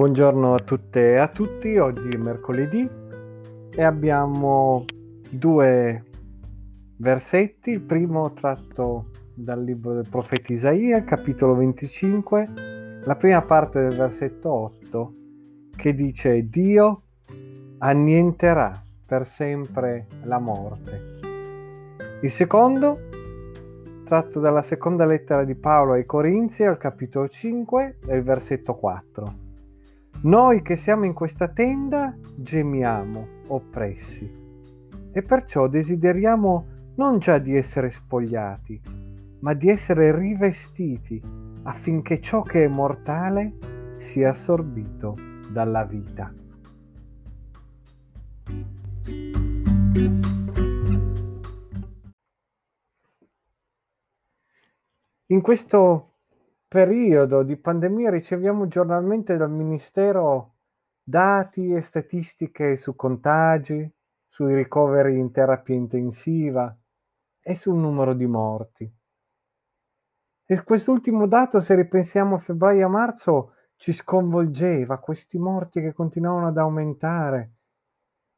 Buongiorno a tutte e a tutti, oggi è mercoledì e abbiamo due versetti, il primo tratto dal libro del profeta Isaia, capitolo 25, la prima parte del versetto 8 che dice Dio annienterà per sempre la morte. Il secondo tratto dalla seconda lettera di Paolo ai Corinzi al capitolo 5 e il versetto 4. Noi che siamo in questa tenda gemiamo oppressi e perciò desideriamo non già di essere spogliati, ma di essere rivestiti affinché ciò che è mortale sia assorbito dalla vita. In questo periodo di pandemia riceviamo giornalmente dal Ministero dati e statistiche su contagi, sui ricoveri in terapia intensiva e sul numero di morti. E quest'ultimo dato, se ripensiamo a febbraio e a marzo, ci sconvolgeva, questi morti che continuavano ad aumentare.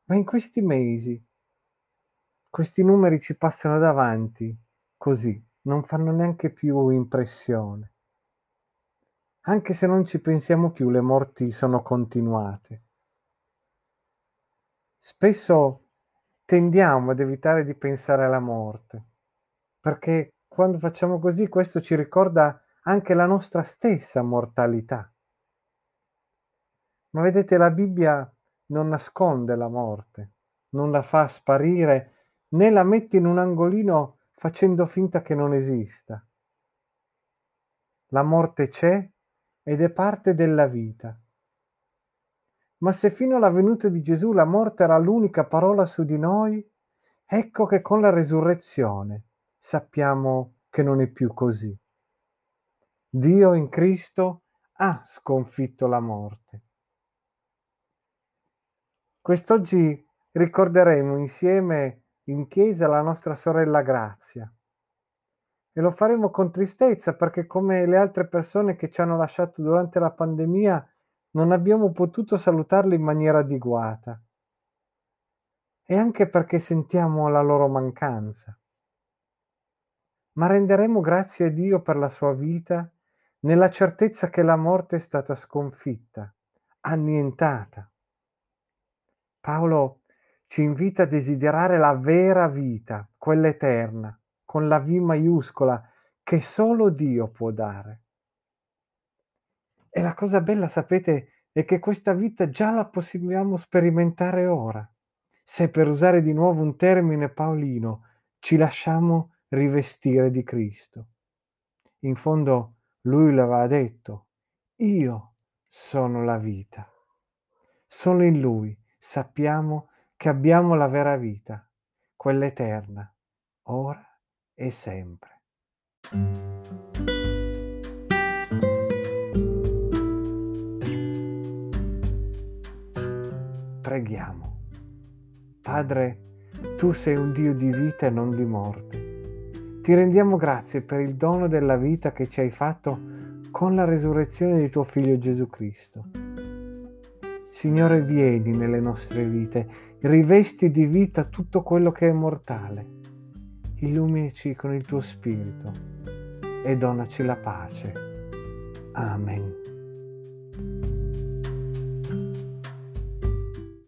Ma in questi mesi questi numeri ci passano davanti così, non fanno neanche più impressione. Anche se non ci pensiamo più, le morti sono continuate. Spesso tendiamo ad evitare di pensare alla morte, perché quando facciamo così questo ci ricorda anche la nostra stessa mortalità. Ma vedete, la Bibbia non nasconde la morte, non la fa sparire, né la mette in un angolino facendo finta che non esista. La morte c'è ed è parte della vita. Ma se fino alla venuta di Gesù la morte era l'unica parola su di noi, ecco che con la resurrezione sappiamo che non è più così. Dio in Cristo ha sconfitto la morte. Quest'oggi ricorderemo insieme in chiesa la nostra sorella Grazia e lo faremo con tristezza perché come le altre persone che ci hanno lasciato durante la pandemia non abbiamo potuto salutarle in maniera adeguata. E anche perché sentiamo la loro mancanza. Ma renderemo grazie a Dio per la sua vita nella certezza che la morte è stata sconfitta, annientata. Paolo ci invita a desiderare la vera vita, quella eterna, con la V maiuscola che solo Dio può dare. E la cosa bella, sapete, è che questa vita già la possiamo sperimentare ora, se per usare di nuovo un termine paolino ci lasciamo rivestire di Cristo. In fondo lui l'aveva detto, io sono la vita. Solo in lui sappiamo che abbiamo la vera vita, quella eterna, ora e sempre. Preghiamo. Padre, tu sei un Dio di vita e non di morte. Ti rendiamo grazie per il dono della vita che ci hai fatto con la resurrezione di tuo Figlio Gesù Cristo. Signore, vieni nelle nostre vite, rivesti di vita tutto quello che è mortale illuminaci con il tuo spirito e donaci la pace. Amen.